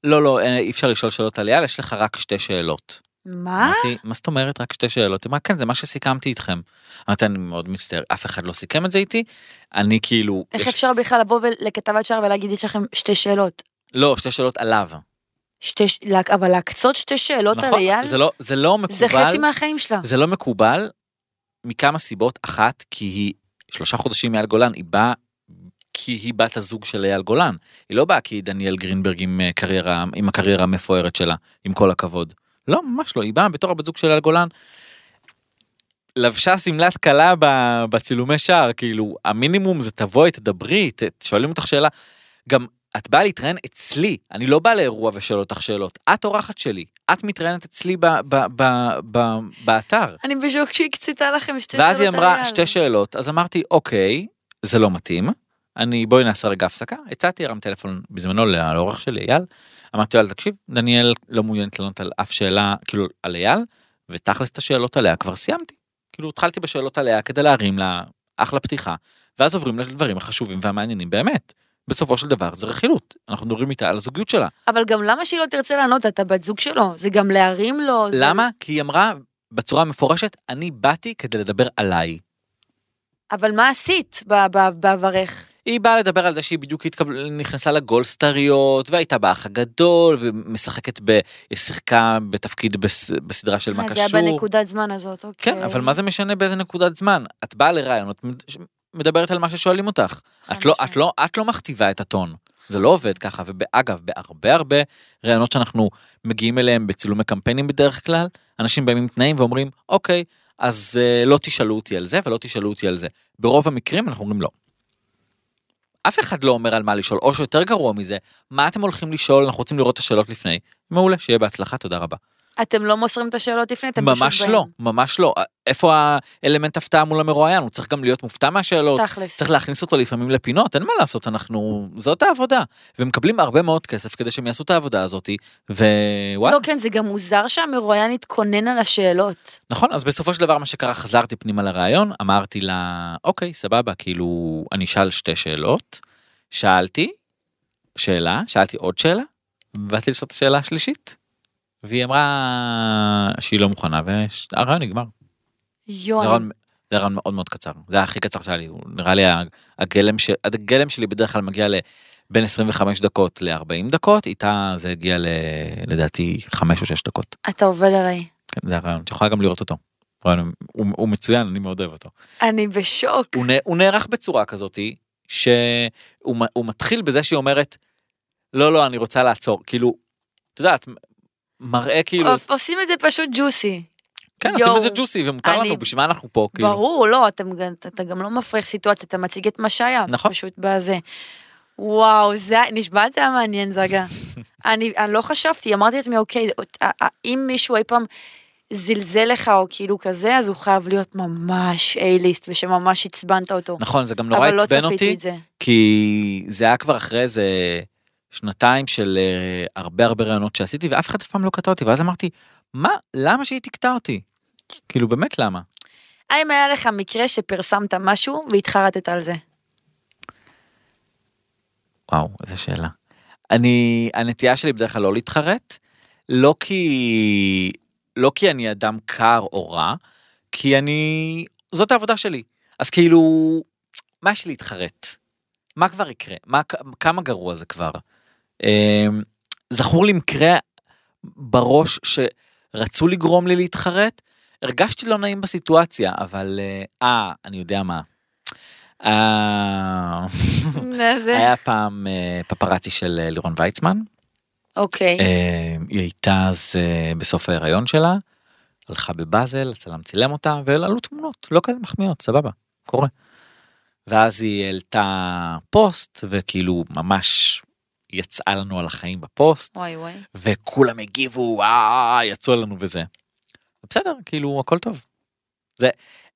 לא לא אה, אי אפשר לשאול שאלות על אייל יש לך רק שתי שאלות. מה? אמרתי מה זאת אומרת רק שתי שאלות? היא אמרה כן זה מה שסיכמתי איתכם. אמרתי אני מאוד מצטער אף אחד לא סיכם את זה איתי אני כאילו איך יש- אפשר בכלל לבוא לכתבת שער ולהגיד יש לכם שתי שאלות? לא שתי שאלות עליו. שתי, אבל להקצות שתי שאלות על נכון אייל? זה לא זה לא מקובל זה חצי מהחיים שלה. זה לא מקובל מכמה סיבות אחת כי היא שלושה חודשים מאייל גולן היא באה כי היא בת הזוג של אייל גולן היא לא באה כי היא דניאל גרינברג עם אה, קריירה עם הקריירה המפוארת שלה עם כל הכבוד לא ממש לא היא באה בתור הבת זוג של אייל גולן. לבשה שמלת כלה בצילומי שער כאילו המינימום זה תבואי תדברי ת- שואלים אותך שאלה גם את באה להתראיין אצלי אני לא בא לאירוע ושואל אותך שאלות את אורחת שלי את מתראיינת אצלי ב- ב- ב- ב- באתר. אני בשוק שהיא הקציתה לכם שתי שאלות ואז היא אמרה. שתי שאלות אז אמרתי אוקיי זה לא מתאים אני בואי נעשה רגע הפסקה הצעתי הרם טלפון בזמנו לעורך שלי אייל אמרתי לו "אל תקשיב דניאל לא מעוניינת לענות על אף שאלה כאילו על אייל ותכלס את השאלות עליה כבר סיימתי כאילו התחלתי בשאלות עליה כדי להרים לה אחלה פתיחה ואז עוברים לדברים החשובים והמעניינים באמת. בסופו של דבר זה רכילות אנחנו מדברים איתה על הזוגיות שלה אבל גם למה שהיא לא תרצה לענות? אתה בת זוג שלו, זה גם להרים לו. זה- למה כי היא אמרה בצורה מפורשת אני באתי כדי לדבר עליי. אבל מה עשית בעברך? היא באה לדבר על זה שהיא בדיוק התקבל, נכנסה לגולדסטריות והייתה באח הגדול ומשחקת ב... היא שיחקה בתפקיד בס, בסדרה של מה אה, קשור. זה היה בנקודת זמן הזאת, אוקיי. כן אבל מה זה משנה באיזה נקודת זמן את באה לרעיון את מדברת על מה ששואלים אותך את לא משמעית. את לא את לא מכתיבה את הטון זה לא עובד ככה, ואגב, בהרבה הרבה רעיונות שאנחנו מגיעים אליהם בצילומי קמפיינים בדרך כלל, אנשים באים עם תנאים ואומרים, אוקיי, אז אה, לא תשאלו אותי על זה ולא תשאלו אותי על זה. ברוב המקרים אנחנו אומרים לא. אף אחד לא אומר על מה לשאול, או שיותר גרוע מזה, מה אתם הולכים לשאול, אנחנו רוצים לראות את השאלות לפני. מעולה, שיהיה בהצלחה, תודה רבה. אתם לא מוסרים את השאלות לפני, אתם פשוט ממש באים. לא, ממש לא. איפה האלמנט הפתעה מול המרואיין? הוא צריך גם להיות מופתע מהשאלות. תכלס. צריך להכניס אותו לפעמים לפינות, אין מה לעשות, אנחנו... זאת העבודה. ומקבלים הרבה מאוד כסף כדי שהם יעשו את העבודה הזאת, ווואלה. לא, כן, זה גם מוזר שהמרואיין יתכונן על השאלות. נכון, אז בסופו של דבר מה שקרה, חזרתי פנימה לראיון, אמרתי לה, אוקיי, סבבה, כאילו, אני אשאל שתי שאלות. שאלתי, שאלה, שאלתי עוד שאלה, ובאתי לשאול את השאלה השלישית. והיא אמרה שהיא לא מוכנה, והרעיון נגמר. יואו, זה רעיון- מאוד מאוד קצר, זה היה הכי קצר שהיה לי, הוא נראה לי הגלם, ש... הגלם שלי בדרך כלל מגיע לבין 25 דקות ל-40 דקות, איתה זה הגיע ל... לדעתי 5 או 6 דקות. אתה עובד עליי. כן, זה הרעיון, את יכולה גם לראות אותו. רעיון, הוא, הוא מצוין, אני מאוד אוהב אותו. אני בשוק. הוא, נ... הוא נערך בצורה כזאתי, שהוא מתחיל בזה שהיא אומרת, לא, לא, אני רוצה לעצור, כאילו, את יודעת, מראה כאילו, עוש- עושים את זה פשוט ג'וסי. כן, עושים את זה ג'וסי, ומותר לנו, בשביל מה אנחנו פה, כאילו. ברור, לא, אתה גם לא מפריך סיטואציה, אתה מציג את מה שהיה. נכון. פשוט בזה. וואו, זה נשבעת זה היה מעניין, זגה. אני אני לא חשבתי, אמרתי לעצמי, אוקיי, אם מישהו אי פעם זלזל לך או כאילו כזה, אז הוא חייב להיות ממש A-ליסט, ושממש עצבנת אותו. נכון, זה גם נורא לא עצבן צפיתי אותי, זה. כי זה היה כבר אחרי איזה שנתיים של אה, הרבה הרבה רעיונות שעשיתי, ואף אחד אף פעם לא קטע אותי, ואז אמרתי, מה, למה שהיא תקטע אותי? כאילו, באמת למה? האם היה לך מקרה שפרסמת משהו והתחרטת על זה? וואו, איזה שאלה. אני, הנטייה שלי בדרך כלל לא להתחרט, לא כי, לא כי אני אדם קר או רע, כי אני, זאת העבודה שלי. אז כאילו, מה יש להתחרט? מה כבר יקרה? מה, כמה גרוע זה כבר? אמ, זכור לי מקרה בראש שרצו לגרום לי להתחרט, הרגשתי לא נעים בסיטואציה, אבל אה, אה, אני יודע מה. אה. היה פעם אה, פפראצי של לירון ויצמן, אוקיי. היא הייתה אז בסוף ההיריון שלה, הלכה בבאזל, הצלם צילם אותה, ועלו תמונות, לא כאלה מחמיאות, סבבה, קורה. ואז היא העלתה פוסט, וכאילו ממש יצאה לנו על החיים בפוסט, וואי וואי. וכולם הגיבו, אה, יצאו לנו וזה. בסדר, כאילו, הכל טוב. זה,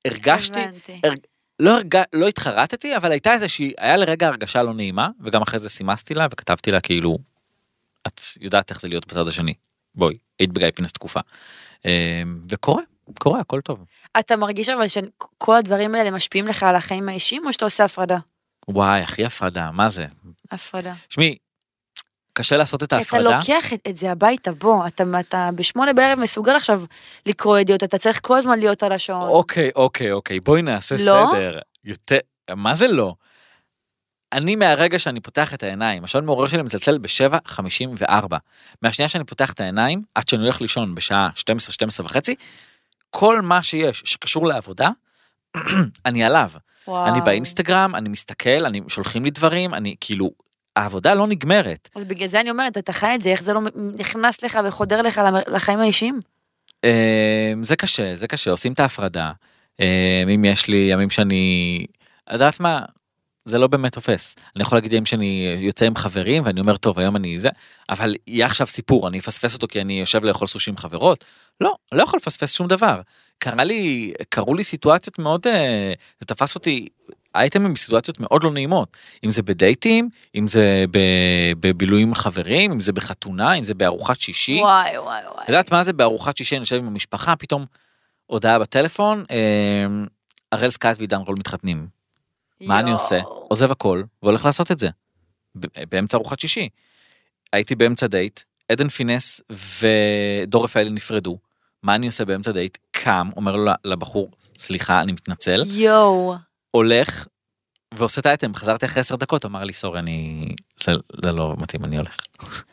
הרגשתי. הרג... לא, הרג... לא התחרטתי, אבל הייתה איזושהי, היה לרגע הרגשה לא נעימה, וגם אחרי זה סימסתי לה וכתבתי לה כאילו, את יודעת איך זה להיות בצד השני, בואי, היית בגיא פינס תקופה. אמ, וקורה, קורה, הכל טוב. אתה מרגיש אבל שכל הדברים האלה משפיעים לך על החיים האישיים, או שאתה עושה הפרדה? וואי, הכי הפרדה, מה זה? הפרדה. שמי, קשה לעשות את כי אתה ההפרדה. לוקח את, את זה הביתה, בוא, אתה, אתה בשמונה בערב מסוגל עכשיו לקרוא ידיעות, אתה צריך כל הזמן להיות על השעון. אוקיי, אוקיי, אוקיי, בואי נעשה לא? סדר. יותר, מה זה לא? אני מהרגע שאני פותח את העיניים, השעון מעורר שלי מצלצל ב-7.54. מהשנייה שאני פותח את העיניים, עד שאני הולך לישון בשעה 12, 12 וחצי, כל מה שיש שקשור לעבודה, אני עליו. וואו. אני באינסטגרם, אני מסתכל, אני שולחים לי דברים, אני כאילו, העבודה לא נגמרת. אז בגלל זה אני אומרת, אתה חי את זה, איך זה לא נכנס לך וחודר לך לחיים האישיים? אה, זה קשה, זה קשה, עושים את ההפרדה. אה, אם יש לי ימים שאני... את יודעת מה? זה לא באמת תופס. אני יכול להגיד ימים שאני יוצא עם חברים ואני אומר, טוב, היום אני זה, אבל יהיה עכשיו סיפור, אני אפספס אותו כי אני יושב לאכול סושי עם חברות? לא, לא יכול לפספס שום דבר. קרה לי, קרו לי סיטואציות מאוד, אה, זה תפס אותי, אייטמים בסיטואציות מאוד לא נעימות. אם זה בדייטים, אם זה בבילויים עם חברים, אם זה בחתונה, אם זה בארוחת שישי. וואי וואי וואי. יודעת מה זה בארוחת שישי אני יושב עם המשפחה פתאום הודעה בטלפון אה, הראל סקאט ועידן רול מתחתנים מה אני. עושה עוזב הכל והולך לעשות את זה. באמצע ארוחת שישי. הייתי באמצע דייט עדן פינס ודור רפאלי נפרדו מה אני עושה באמצע דייט קם אומר לו לבחור סליחה אני מתנצל יואו. הולך ועושה את האייטם חזרתי אחרי עשר דקות אמר לי sorry אני זה, זה לא מתאים אני הולך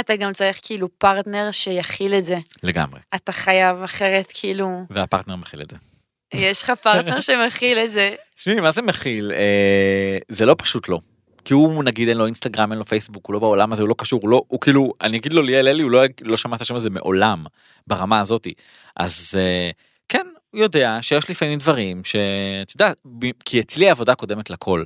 אתה גם צריך כאילו פרטנר שיכיל את זה. לגמרי אתה חייב אחרת כאילו, והפרטנר מכיל את זה. יש לך פרטנר שמכיל את זה. תשמעי, מה זה מכיל? אה, זה לא פשוט לא. כי הוא נגיד אין לו אינסטגרם אין לו פייסבוק הוא לא בעולם הזה הוא לא קשור הוא לא הוא כאילו אני אגיד לו ליאל אלי הוא לא לא שמע את השם הזה מעולם ברמה הזאתי אז אה, כן יודע שיש לפעמים דברים שאת יודעת כי אצלי עבודה קודמת לכל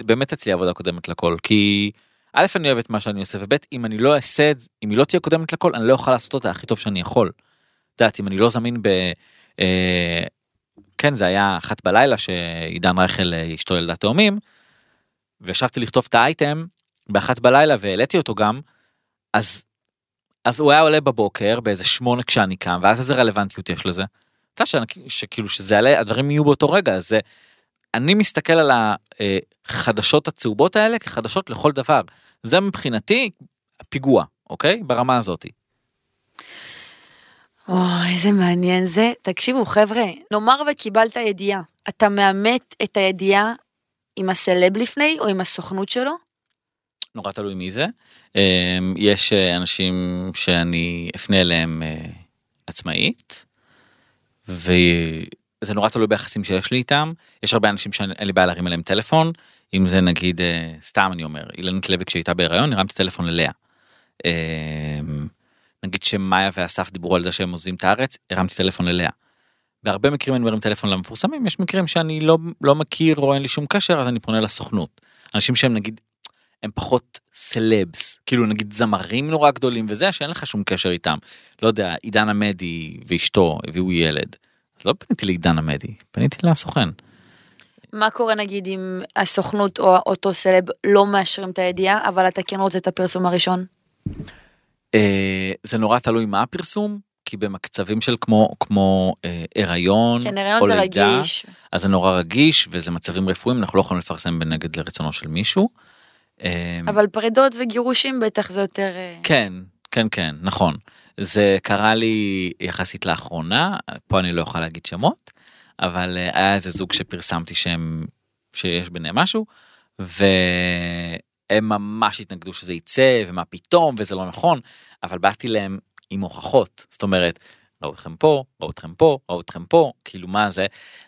באמת אצלי עבודה קודמת לכל כי א' אני אוהב את מה שאני עושה וב' אם אני לא אעשה את זה אם היא לא תהיה קודמת לכל אני לא אוכל לעשות אותה הכי טוב שאני יכול. את יודעת אם אני לא זמין ב... אה, כן זה היה אחת בלילה שעידן רייכל אה, אשתו ילדה תאומים. וישבתי לכתוב את האייטם באחת בלילה והעליתי אותו גם אז אז הוא היה עולה בבוקר באיזה שמונה כשאני קם ואז איזה רלוונטיות יש לזה. אתה יודע שכאילו שזה יעלה הדברים יהיו באותו רגע אז זה אני מסתכל על החדשות הצהובות האלה כחדשות לכל דבר זה מבחינתי פיגוע אוקיי ברמה הזאתי. אוי, איזה מעניין זה. תקשיבו, חבר'ה, נאמר וקיבלת ידיעה, אתה מאמת את הידיעה עם הסלב לפני או עם הסוכנות שלו? נורא תלוי מי זה. אמ, יש אה, אנשים שאני אפנה אליהם אה, עצמאית, וזה נורא תלוי ביחסים שיש לי איתם. יש הרבה אנשים שאין לי בעיה להרים אליהם טלפון, אם זה נגיד, אה, סתם אני אומר, אילנית לוי כשהייתה בהיריון, הרמתי טלפון אליה. אמ, נגיד שמאיה ואסף דיברו על זה שהם עוזבים את הארץ, הרמתי טלפון אליה. בהרבה מקרים אני מרים טלפון למפורסמים, יש מקרים שאני לא, לא מכיר או אין לי שום קשר, אז אני פונה לסוכנות. אנשים שהם נגיד הם פחות סלבס כאילו נגיד זמרים נורא גדולים וזה שאין לך שום קשר איתם לא יודע עידן עמדי ואשתו הביאו ילד. אז לא פניתי לעידן עמדי פניתי לסוכן. מה קורה נגיד אם הסוכנות או אותו סלב לא מאשרים את הידיעה, אבל אתה כן רוצה את הפרסום הראשון? אה, זה נורא תלוי מה הפרסום כי במקצבים של כמו כמו אה, הריון כן, הריון או זה לידה רגיש. אז זה נורא רגיש וזה מצבים רפואיים אנחנו לא יכולים לפרסם בנגד לרצונו של מישהו. אה, אבל פרידות וגירושים בטח זה יותר... אה, כן, כן, כן, נכון. זה קרה לי יחסית לאחרונה, פה אני לא יכול להגיד שמות, אבל אה, היה איזה זוג שפרסמתי שהם, שיש ביניהם משהו, והם ממש התנגדו שזה יצא, ומה פתאום, וזה לא נכון, אבל באתי להם עם הוכחות, זאת אומרת, ראו אתכם פה, ראו אתכם פה, ראו אתכם פה, כאילו מה זה,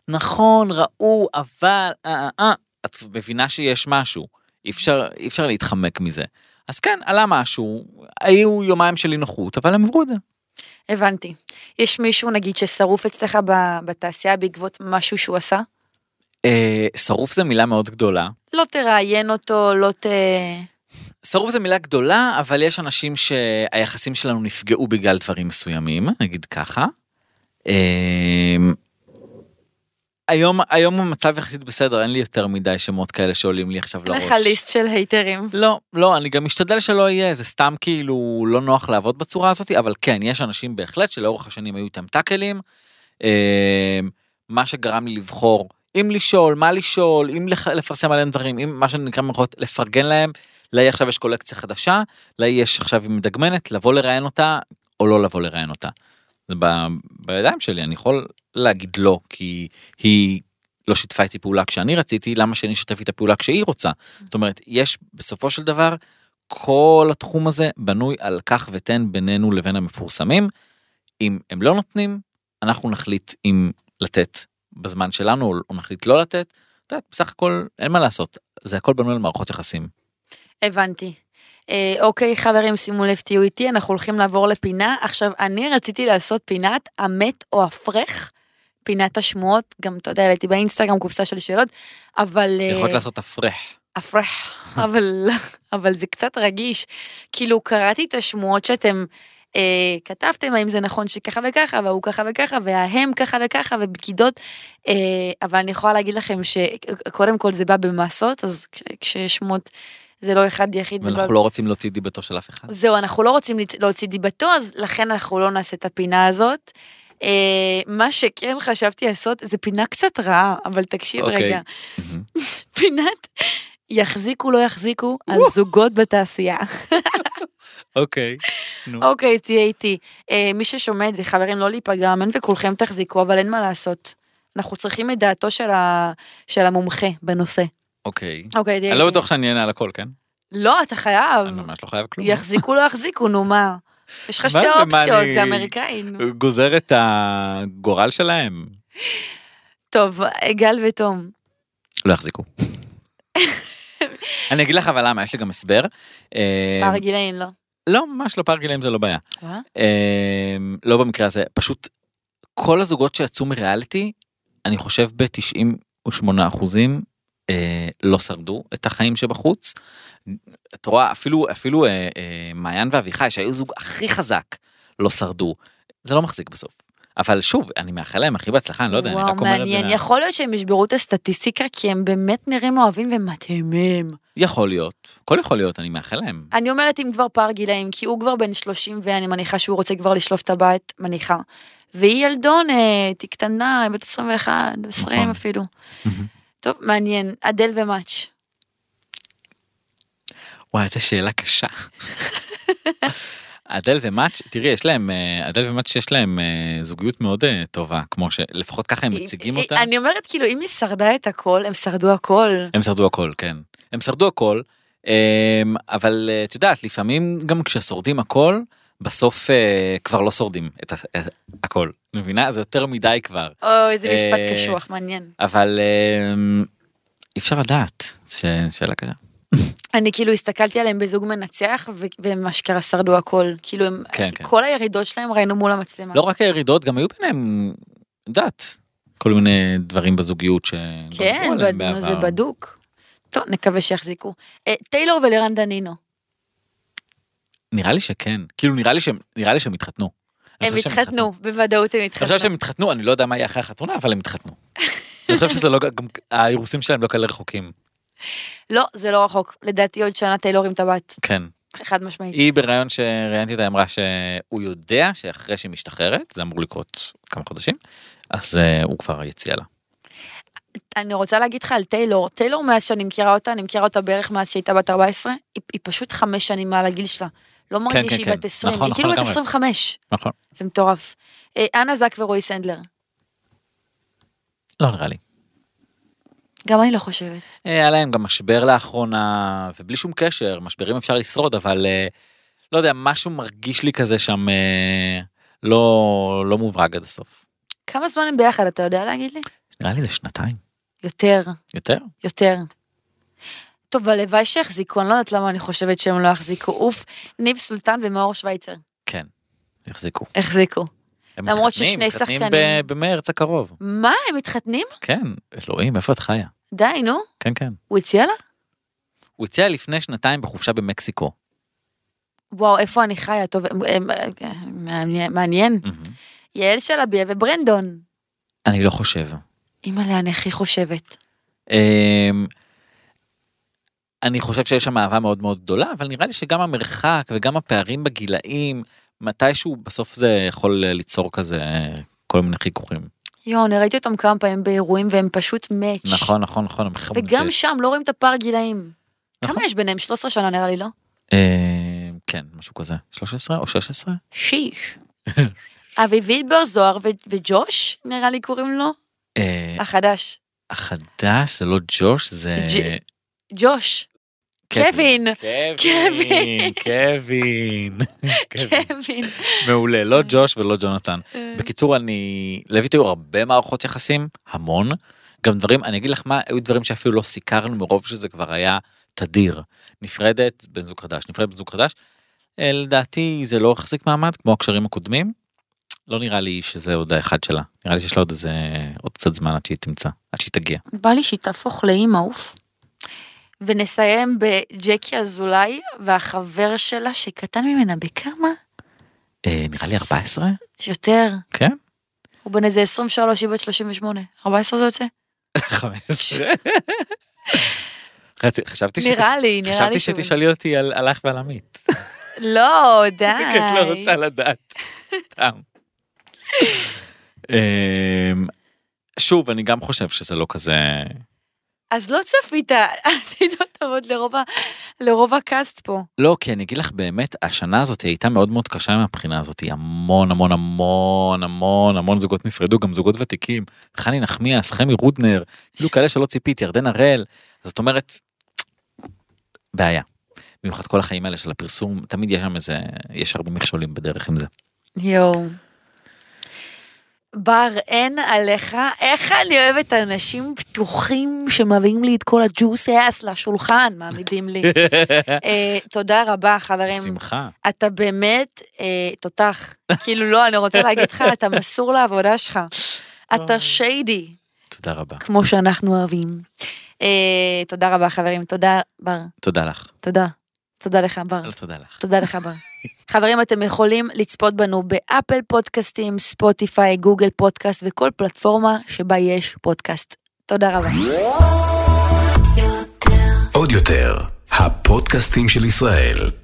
נכון, ראו, אבל, אה, אה, אה, את מבינה שיש משהו, אי אפשר, אי אפשר להתחמק מזה. אז כן, עלה משהו, היו יומיים של אי נוחות, אבל הם עברו את זה. הבנתי. יש מישהו נגיד ששרוף אצלך בתעשייה בעקבות משהו שהוא עשה? אה, שרוף זה מילה מאוד גדולה. לא תראיין אותו, לא ת... שרוף זה מילה גדולה, אבל יש אנשים שהיחסים שלנו נפגעו בגלל דברים מסוימים, נגיד ככה. אה, היום, היום המצב יחסית בסדר, אין לי יותר מדי שמות כאלה שעולים לי עכשיו אין לראש. לך ליסט של הייטרים. לא, לא, אני גם משתדל שלא יהיה, זה סתם כאילו לא נוח לעבוד בצורה הזאת, אבל כן, יש אנשים בהחלט שלאורך השנים היו איתם טאקלים, אה, מה שגרם לי לבחור אם לשאול, מה לשאול, אם לפרסם עליהם דברים, אם מה שנקרא במירכאות לפרגן להם, להיא עכשיו יש קולקציה חדשה, להיא יש עכשיו היא מדגמנת, לבוא לראיין אותה או לא לבוא לראיין אותה. זה ב- בידיים שלי, אני יכול להגיד לא, כי היא לא שיתפה איתי פעולה כשאני רציתי, למה שאני אשתף איתה פעולה כשהיא רוצה? זאת אומרת, יש בסופו של דבר, כל התחום הזה בנוי על כך ותן בינינו לבין המפורסמים. אם הם לא נותנים, אנחנו נחליט אם לתת בזמן שלנו או נחליט לא לתת. את יודעת, בסך הכל אין מה לעשות, זה הכל בנוי על מערכות יחסים. הבנתי. אה, אוקיי, חברים, שימו לב, תהיו איתי, אנחנו הולכים לעבור לפינה. עכשיו, אני רציתי לעשות פינת המת או הפרח, פינת השמועות, גם, אתה יודע, העליתי באינסטגרם קופסה של שאלות, אבל... אה, יכולת לעשות הפרח. הפרח, אבל, אבל זה קצת רגיש. כאילו, קראתי את השמועות שאתם אה, כתבתם, האם זה נכון שככה וככה, והוא ככה וככה, וההם ככה וככה, ובגידות, אה, אבל אני יכולה להגיד לכם שקודם כל זה בא במסות, אז כש- כשיש שמות זה לא אחד יחיד. ואנחנו לא רוצים להוציא דיבתו של אף אחד. זהו, אנחנו לא רוצים להוציא דיבתו, אז לכן אנחנו לא נעשה את הפינה הזאת. אה, מה שכן חשבתי לעשות, זה פינה קצת רעה, אבל תקשיב אוקיי. רגע. פינת יחזיקו לא יחזיקו על זוגות בתעשייה. אוקיי. נו. אוקיי, תהיה איתי. אה, מי ששומע את זה, חברים, לא להיפגע, אמן וכולכם תחזיקו, אבל אין מה לעשות. אנחנו צריכים את דעתו של, ה... של המומחה בנושא. אוקיי. אוקיי, תהיה אני לא. בטוח שאני אענה על הכל, כן? לא, אתה חייב. אני ממש לא חייב כלום. יחזיקו לא יחזיקו, נו מה. יש לך שתי אופציות, זה אמריקאי. גוזר את הגורל שלהם. טוב, גל ותום. לא יחזיקו. אני אגיד לך אבל למה, יש לי גם הסבר. אה, פער גילאים, לא. לא, ממש לא פער גילאים זה לא בעיה. אה, לא במקרה הזה, פשוט כל הזוגות שיצאו מריאליטי, אני חושב ב-98 אחוזים אה, לא שרדו את החיים שבחוץ. את רואה, אפילו, אפילו אה, אה, מעיין ואביחי, שהיו זוג הכי חזק, לא שרדו. זה לא מחזיק בסוף. אבל שוב, אני מאחל להם הכי בהצלחה, אני לא יודע, אני וואו, רק אומר את זה. מעניין. יכול להיות שהם ישברו את הסטטיסטיקה, כי הם באמת נראים אוהבים ומתאימים. יכול להיות, הכל יכול להיות, אני מאחל להם. אני אומרת אם כבר פער גילאים, כי הוא כבר בן 30 ואני מניחה שהוא רוצה כבר לשלוף את הבית, מניחה. והיא ילדונת, היא קטנה, היא בת 21, 20 נכון. אפילו. טוב, מעניין. אדל ומאץ'. וואי, איזה שאלה קשה. אדל ומאץ', תראי, יש להם, אה, אדל ומאץ' יש להם אה, זוגיות מאוד אה, טובה, כמו שלפחות ככה הם מציגים אותה. אני אומרת, כאילו, אם היא שרדה את הכל, הם שרדו הכל. הם שרדו הכל, כן. הם שרדו הכל, אה, אבל את יודעת, לפעמים גם כששורדים הכל, בסוף אה, כבר לא שורדים את ה- את הכל. מבינה? זה יותר מדי כבר. או, איזה משפט אה, קשוח, מעניין. אבל אה, אי אפשר לדעת, ש- שאלה קשה. אני כאילו הסתכלתי עליהם בזוג מנצח, ו- והם אשכרה שרדו הכל. כאילו, הם, כן, כן. כל הירידות שלהם ראינו מול המצלמה. לא רק הירידות, גם היו ביניהם, יודעת, כל מיני דברים בזוגיות ש... כן, בד- זה בדוק. טוב, נקווה שיחזיקו. אה, טיילור ולירן דנינו. נראה לי שכן, כאילו נראה לי שהם, נראה לי שהם התחתנו. אני הם התחתנו, בוודאות הם אני התחתנו. חושב שהם התחתנו, אני לא יודע מה יהיה אחרי החתונה, אבל הם התחתנו. אני חושב שזה לא, גם האירוסים שלהם לא כאלה רחוקים. לא, זה לא רחוק. לדעתי עוד שנה טיילור עם טבעת. כן. חד משמעית. היא בריאיון שראיינתי אותה אמרה שהוא יודע שאחרי שהיא משתחררת, זה אמור לקרות כמה חודשים, אז אה, הוא כבר יציע לה. אני רוצה להגיד לך על טיילור. טיילור מאז שאני מכירה אותה, אני מכירה אותה בערך מאז שהייתה בת 14, היא, היא פשוט חמש שנים מעל הגיל שלה. לא מרגיש כן, שהיא כן. בת 20, נכון, היא כאילו נכון בת לגמרי. 25. נכון. זה מטורף. אה, אנה זק ורועי סנדלר. לא נראה לי. גם אני לא חושבת. אה, היה להם גם משבר לאחרונה, ובלי שום קשר, משברים אפשר לשרוד, אבל אה, לא יודע, משהו מרגיש לי כזה שם לא, לא מוברג עד הסוף. כמה זמן הם ביחד, אתה יודע להגיד לי? נראה לי זה שנתיים. יותר, יותר? יותר. טוב, הלוואי שיחזיקו, אני לא יודעת למה אני חושבת שהם לא יחזיקו. אוף, ניב סולטן ומאור שווייצר. כן. החזיקו. הם למרות מתחתנים, ששני מתחתנים שחקנים- ב- במרץ הקרוב. מה, הם מתחתנים? כן, אלוהים, איפה את חיה? די, נו. כן, כן. הוא הציע לה? הוא הציע לפני שנתיים בחופשה במקסיקו. וואו, איפה אני חיה? טוב, הם- הם- הם- מעניין-. יעל שלביה וברנדון. אני לא חושב. אימא'לה, אני הכי חושבת. אני חושב שיש שם אהבה מאוד מאוד גדולה, אבל נראה לי שגם המרחק וגם הפערים בגילאים, מתישהו בסוף זה יכול ליצור כזה כל מיני חיכוכים. יואו, אני ראיתי אותם כמה פעמים באירועים והם פשוט מאץ'. נכון, נכון, נכון, וגם שיש. שם לא רואים את הפער גילאים. נכון. כמה יש ביניהם? 13 שנה נראה לי, לא? אמ, כן, משהו כזה. 13 או 16? שיש. אביבית בר זוהר ו- וג'וש, נראה לי קוראים לו? אה, החדש. החדש זה לא ג'וש, זה... ג'- ג'וש. קווין. קווין. קווין. קווין. מעולה, לא ג'וש ולא ג'ונתן. בקיצור, אני... היו הרבה מערכות יחסים, המון. גם דברים, אני אגיד לך מה, היו דברים שאפילו לא סיקרנו מרוב שזה כבר היה תדיר. נפרדת, בן זוג חדש, נפרדת בן זוג חדש. אה, לדעתי זה לא החזיק מעמד כמו הקשרים הקודמים. לא נראה לי שזה עוד האחד שלה. נראה לי שיש לה עוד איזה, עוד קצת זמן עד שהיא תמצא, עד שהיא תגיע. בא לי שהיא תהפוך לאימא עוף. ונסיים בג'קי אזולאי והחבר שלה שקטן ממנה בכמה? אה, נראה לי 14? יותר. כן? הוא בן איזה 23, היא בת 38. 14 זה יוצא? 15? חשבתי- חשבתי שתש- נראה לי, נראה חשבתי לי שהוא- שתשאלי אותי על עלך ועל עמית. לא, די. כי את לא רוצה לדעת. סתם. אמ, שוב, אני גם חושב שזה לא כזה... אז לא צפית, עשית טובות לרוב לרוב הקאסט פה. לא, כי אני אגיד לך באמת, השנה הזאת הייתה מאוד מאוד קשה מהבחינה הזאת, המון המון המון המון המון זוגות נפרדו, גם זוגות ותיקים, חני נחמיאס, חמי רודנר, כאילו כאלה שלא ציפית, ירדן הראל, זאת אומרת, בעיה. במיוחד כל החיים האלה של הפרסום, תמיד יש שם איזה, יש הרבה מכשולים בדרך עם זה. יואו. בר, אין עליך, איך אני אוהבת אנשים פתוחים שמביאים לי את כל הג'וס אס לשולחן, מעמידים לי. אה, תודה רבה, חברים. שמחה. אתה באמת אה, תותח. כאילו, לא, אני רוצה להגיד לך, אתה מסור לעבודה שלך. אתה שיידי, תודה רבה. כמו שאנחנו אוהבים. אה, תודה רבה, חברים. תודה, בר. תודה לך. תודה. תודה לך, בר. תודה לך. תודה לך, בר. חברים, אתם יכולים לצפות בנו באפל פודקאסטים, ספוטיפיי, גוגל פודקאסט וכל פלטפורמה שבה יש פודקאסט. תודה רבה. עוד יותר, הפודקאסטים של ישראל.